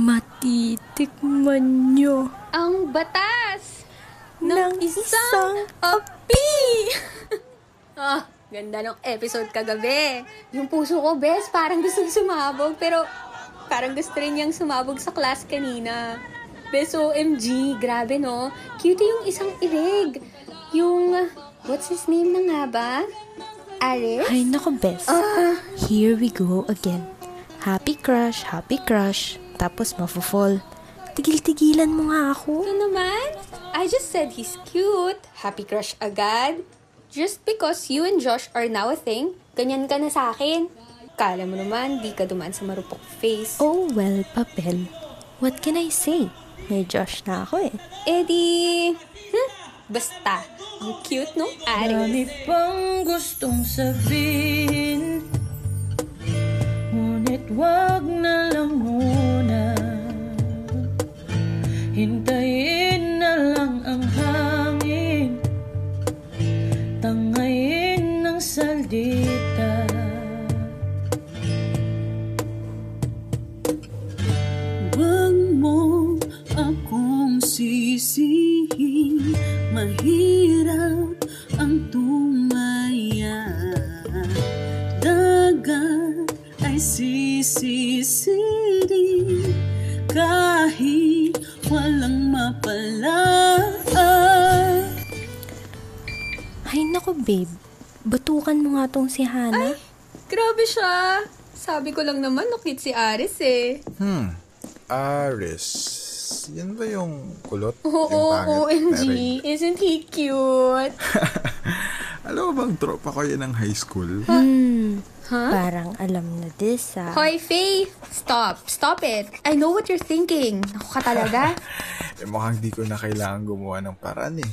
Matitikman nyo Ang batas ng isang api! ah, ganda ng episode kagabi. Yung puso ko, bes, parang gusto sumabog, pero parang gusto rin niyang sumabog sa class kanina. Bes, OMG, grabe no? Cute yung isang irig. Yung, what's his name na nga ba? Aris? Ay, nako, bes. Ah, Here we go again. Happy crush, happy crush. Tapos mafo-fall. Tigil-tigilan mo nga ako. Ano naman? I just said he's cute. Happy crush agad. Just because you and Josh are now a thing, ganyan ka na sa akin. Kala mo naman, di ka dumaan sa marupok face. Oh, well, papel. What can I say? May Josh na ako eh. Eh di... Hmm, basta. Ang cute nung Marami Aris. pang gustong sabihin Ngunit wag na lang muna Tangayin ng saldita. Huwag mo akong sisihin. Mahirap ang tumaya. Dagat ay sisisirin. Kahit walang mapala Ay, nako, babe. Batukan mo nga tong si Hana. Grabe siya. Sabi ko lang naman, cute si Aris eh. Hmm. Aris. Yan ba yung kulot? Oo, yung pangit? OMG. Isn't he cute? Alam mo bang tropa ko yan ng high school? Hmm. Huh? Parang alam na this, ah. Hoy, Faye! Stop. Stop it. I know what you're thinking. Ako ka talaga. eh, mukhang di ko na kailangan gumawa ng paraan eh.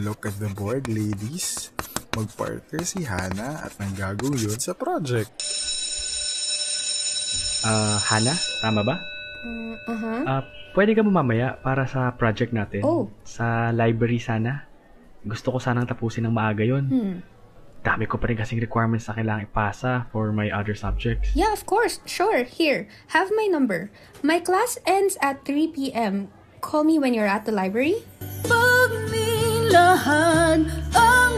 Look at the board, ladies. Mag-partner si Hana at nanggagong yun sa project. Ah, Hana, tama ba? Uh-huh. Ah, pwede ka mo mamaya para sa project natin? Oh. Sa library sana. Gusto ko sanang tapusin ng maaga yon. Hmm. Dami ko pa rin kasing requirements na kailangan ipasa for my other subjects. Yeah, of course. Sure. Here. Have my number. My class ends at 3 p.m. Call me when you're at the library. Pagnilahan ang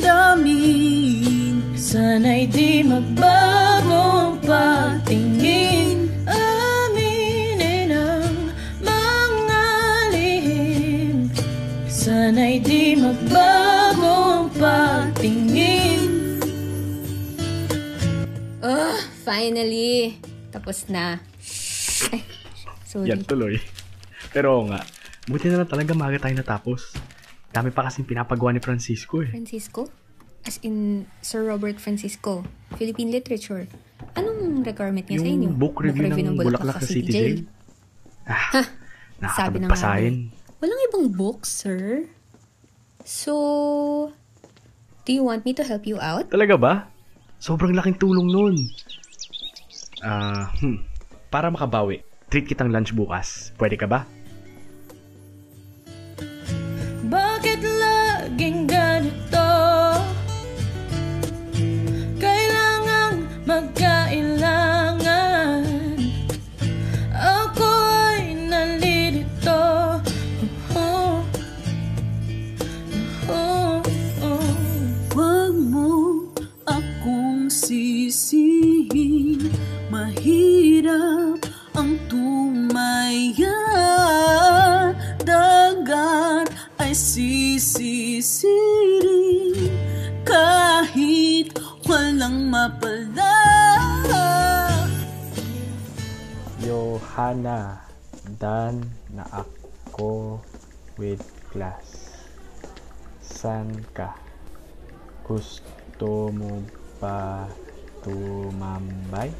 damdamin Sana'y di magbago ang patingin Aminin ang mga lihim Sana'y di magbago ang patingin Ugh, finally. Tapos na. Ay, sorry. Yan tuloy. Pero nga, buti na lang talaga maaga tayo natapos. Dami pa kasing pinapagawa ni Francisco eh. Francisco? As in, Sir Robert Francisco. Philippine Literature. Anong requirement niya sa inyo? Yung book review ng Bulaklak sa City Jail. Ah, Sabi na nga nakakapagpasahin. Walang ibang books, sir. So, do you want me to help you out? Talaga ba? Sobrang laking tulong nun. Ah, hmm. Para makabawi, treat kitang lunch bukas. Pwede ka ba? Sisihin Mahirap ang tumaya Dagat ay sisisirin Kahit walang mapala Johanna, done na ako with class. San ka? Gusto mo ba tumambay?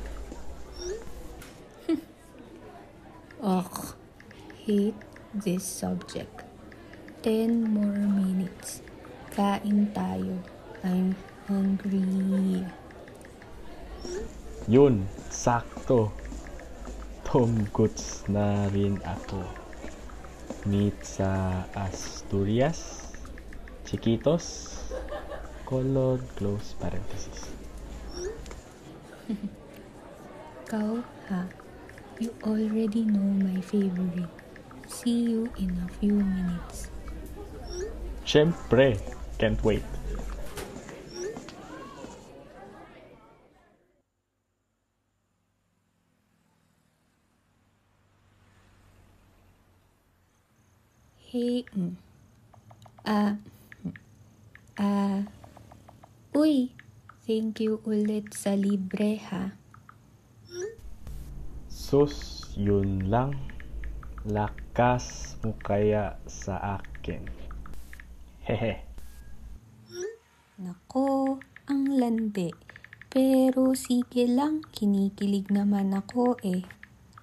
Ugh, hate this subject. Ten more minutes. Kain tayo. I'm hungry. Yun, sakto. Tom Goods na rin ako. Meet sa Asturias, Chiquitos, colon, close parenthesis. Ikaw, ha? You already know my favorite. See you in a few minutes. Siyempre, can't wait. Hey, mm. ah, mm. ah, uy, thank you ulit sa libre ha. Sus, yun lang. Lakas mo kaya sa akin. Hehe. Nako, ang landi. Pero sige lang, kinikilig naman ako eh.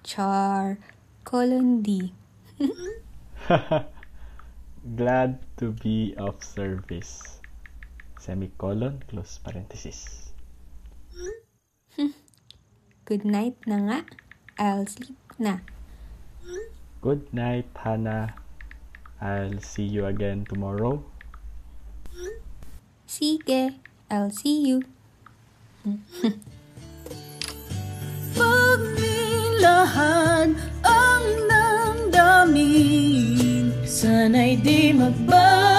Char, colon D. Glad to be of service. Semicolon, close parenthesis. Good night na nga. I'll sleep na. Good night, Hannah. I'll see you again tomorrow. Sige, I'll see you. Pagnilahan ang damdamin Sana'y di magbago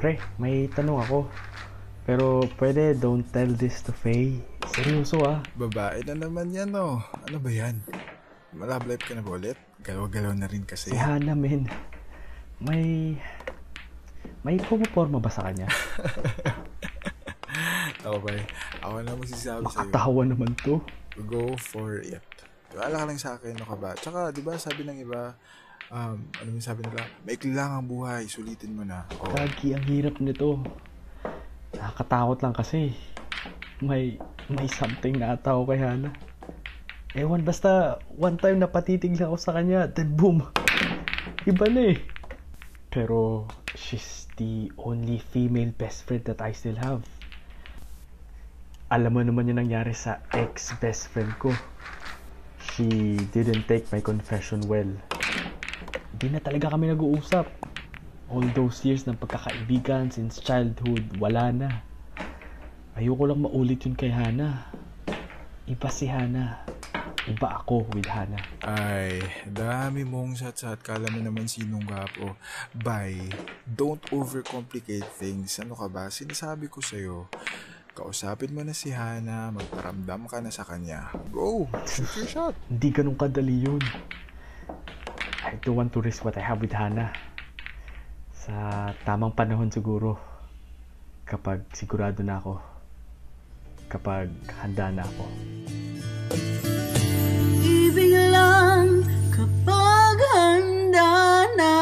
pre, may tanong ako. Pero pwede don't tell this to Faye. Seryoso ah. Babae na naman yan, oh. Ano ba yan? Malab life ka na ba ulit? Galaw-galaw na rin kasi. Si Hannah, men. May... May pumaporma ba sa kanya? Ako ba? Ako na magsisabi sa'yo. Makatawa naman to. Go for it. Tiwala ka lang sa akin, ano ka ba? Tsaka, di ba sabi ng iba, um, ano yung sabi nila, maikli lang ang buhay, sulitin mo na. Oh, Gagi, ang hirap nito. Nakakatakot lang kasi. May, may something na ata ako kay Hannah. Ewan, basta one time napatitig lang ako sa kanya, then boom. Iba na eh. Pero she's the only female best friend that I still have. Alam mo naman yung nangyari sa ex-best friend ko. She didn't take my confession well. Di na talaga kami nag-uusap. All those years ng pagkakaibigan since childhood, wala na. Ayoko lang maulit yun kay Hana. Iba si Hana. Iba ako with Hana. Ay, dami mong sat-sat. Kala mo naman sinong gapo. Bye. Don't overcomplicate things. Ano ka ba? Sinasabi ko sa'yo. Kausapin mo na si Hana. Magparamdam ka na sa kanya. Go! Shoot your shot. Hindi ganun kadali yun. I don't want to risk what I have with Hana. Sa tamang panahon siguro. Kapag sigurado na ako. Kapag handa na ako. Ibig lang kapag handa na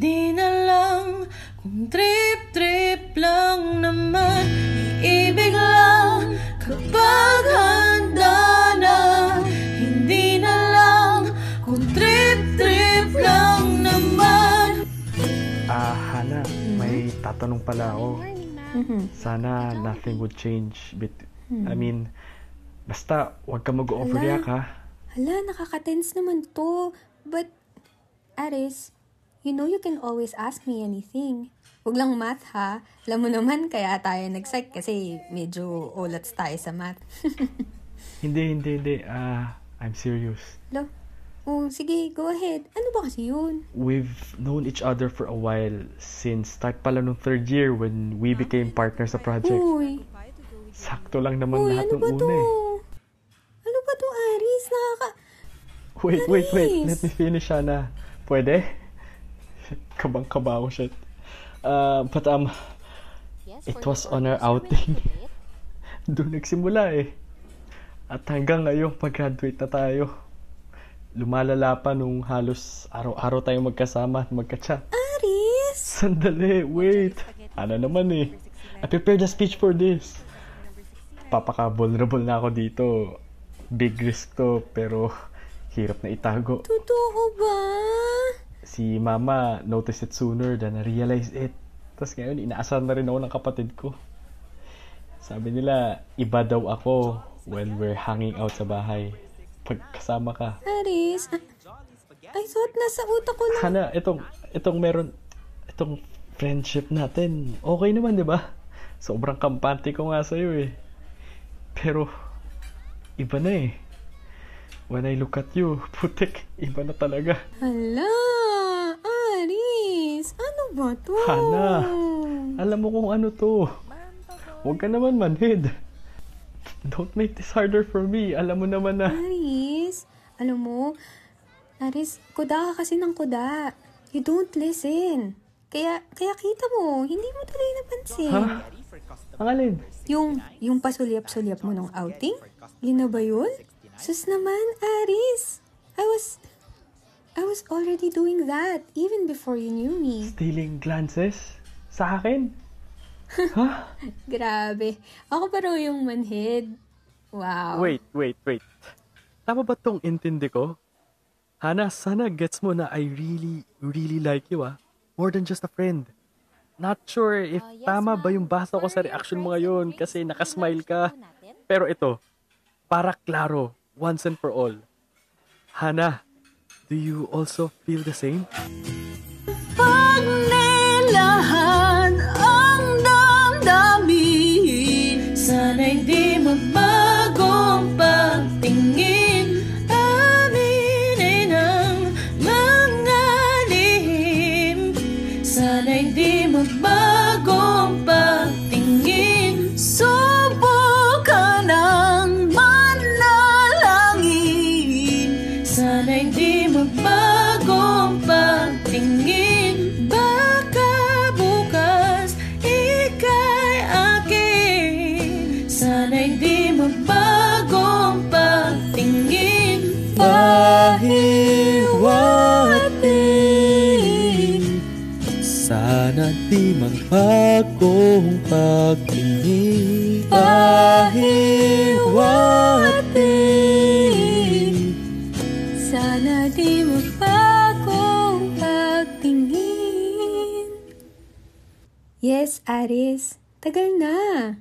Di na lang kung trip-trip lang naman may tatanong pala ako. Sana nothing would change. But, I mean, basta wag ka mag-overreact ha. Hala, nakaka-tense naman to. But, Aris, you know you can always ask me anything. Huwag lang math ha. Alam mo naman, kaya tayo nag-psych kasi medyo ulats tayo sa math. Hindi, hindi, hindi. Ah, I'm serious. Lo, oh, sige, go ahead. Ano ba kasi yun? We've known each other for a while since start pala nung third year when we became partners sa project. Uy, Sakto lang naman uy, lahat ano ng ba una to? eh. Ano ba to, Aris? Nakaka... Wait, wait, wait. Aris! Let me finish, Hana. Pwede? Kabang-kaba ako, shit. Uh, but um, it was on our outing. Doon nagsimula eh. At hanggang ngayon, pag-graduate na tayo. Lumalala pa nung halos araw-araw tayong magkasama at magka-chat. Aris? Sandali, wait. Ano naman eh. I prepared a speech for this. Papaka-vulnerable na ako dito. Big risk to, pero hirap na itago. Totoo ba? Si mama noticed it sooner than I realized it. Tapos ngayon, inaasahan na rin ako ng kapatid ko. Sabi nila, iba daw ako when we're hanging out sa bahay. Pag kasama ka. Aris, ah, I thought nasa utak ko lang. Hana, itong, itong meron, itong friendship natin, okay naman, di ba? Sobrang kampante ko nga sa'yo eh. Pero, iba na eh. When I look at you, putik, iba na talaga. Hala, Aris, ano ba to? Hana, alam mo kung ano to. Huwag ka naman manhid. Don't make this harder for me. Alam mo naman na. Aris, alam mo, Aris, kuda ka kasi ng kuda. You don't listen. Kaya, kaya kita mo, hindi mo tuloy napansin. Ha? Ang alin? Yung, yung pasulyap-sulyap mo ng outing? Yun na ba yun? Sus naman, Aris. I was, I was already doing that even before you knew me. Stealing glances? Sa akin? ha? Grabe. Ako pa raw yung manhid. Wow. Wait, wait, wait. Tama ba tong intindi ko? Hana, sana gets mo na I really, really like you ah. More than just a friend. Not sure if tama ba yung basa ko sa reaction mo ngayon kasi nakasmile ka. Pero ito, para klaro, once and for all. Hana, do you also feel the same? Pag Di magbagong pagtingin Pahiwating Sana di magbagong pagtingin. Yes, Aris. Tagal na.